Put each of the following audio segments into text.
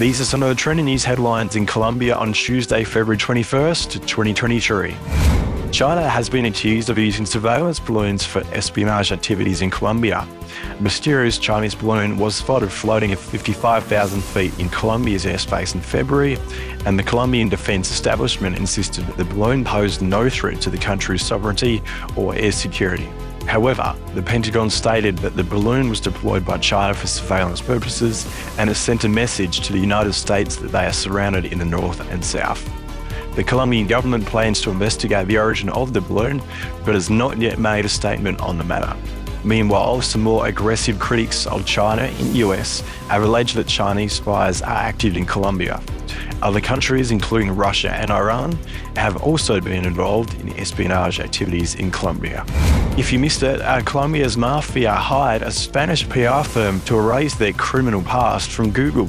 These are some of the trending news headlines in Colombia on Tuesday, February 21st, 2023. China has been accused of using surveillance balloons for espionage activities in Colombia. A mysterious Chinese balloon was spotted floating at 55,000 feet in Colombia's airspace in February, and the Colombian Defense Establishment insisted that the balloon posed no threat to the country's sovereignty or air security. However, the Pentagon stated that the balloon was deployed by China for surveillance purposes and has sent a message to the United States that they are surrounded in the north and south. The Colombian government plans to investigate the origin of the balloon, but has not yet made a statement on the matter. Meanwhile, some more aggressive critics of China in the US have alleged that Chinese spies are active in Colombia. Other countries, including Russia and Iran, have also been involved in espionage activities in Colombia. If you missed it, uh, Colombia's mafia hired a Spanish PR firm to erase their criminal past from Google.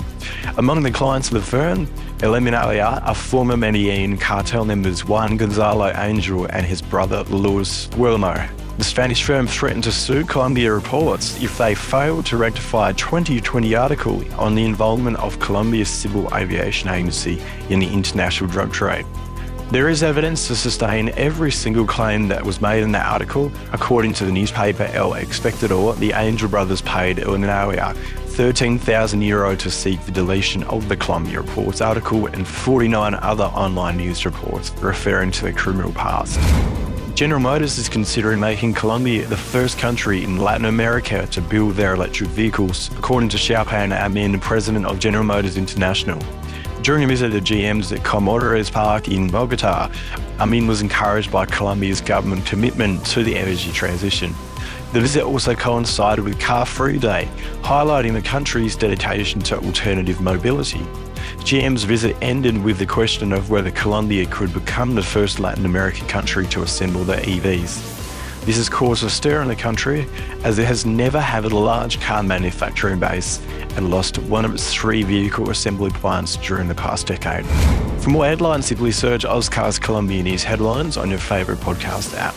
Among the clients of the firm, Eliminalia are former Medellin cartel members Juan Gonzalo Angel and his brother Luis Wilmer. The Spanish firm threatened to sue Colombia Reports if they failed to rectify a 2020 article on the involvement of Colombia's Civil Aviation Agency in the international drug trade. There is evidence to sustain every single claim that was made in that article. According to the newspaper El Espectador, the Angel brothers paid Eliminalia 13,000 euro to seek the deletion of the Colombia Reports article and 49 other online news reports referring to their criminal past. General Motors is considering making Colombia the first country in Latin America to build their electric vehicles, according to Shilpan Amin, president of General Motors International. During a visit to GM's Colmotores Park in Bogota, Amin was encouraged by Colombia's government commitment to the energy transition. The visit also coincided with Car Free Day, highlighting the country's dedication to alternative mobility. GM's visit ended with the question of whether Colombia could become the first Latin American country to assemble their EVs. This has caused a stir in the country as it has never had a large car manufacturing base and lost one of its three vehicle assembly plants during the past decade. For more headlines, simply search Ozcars Colombia News headlines on your favourite podcast app.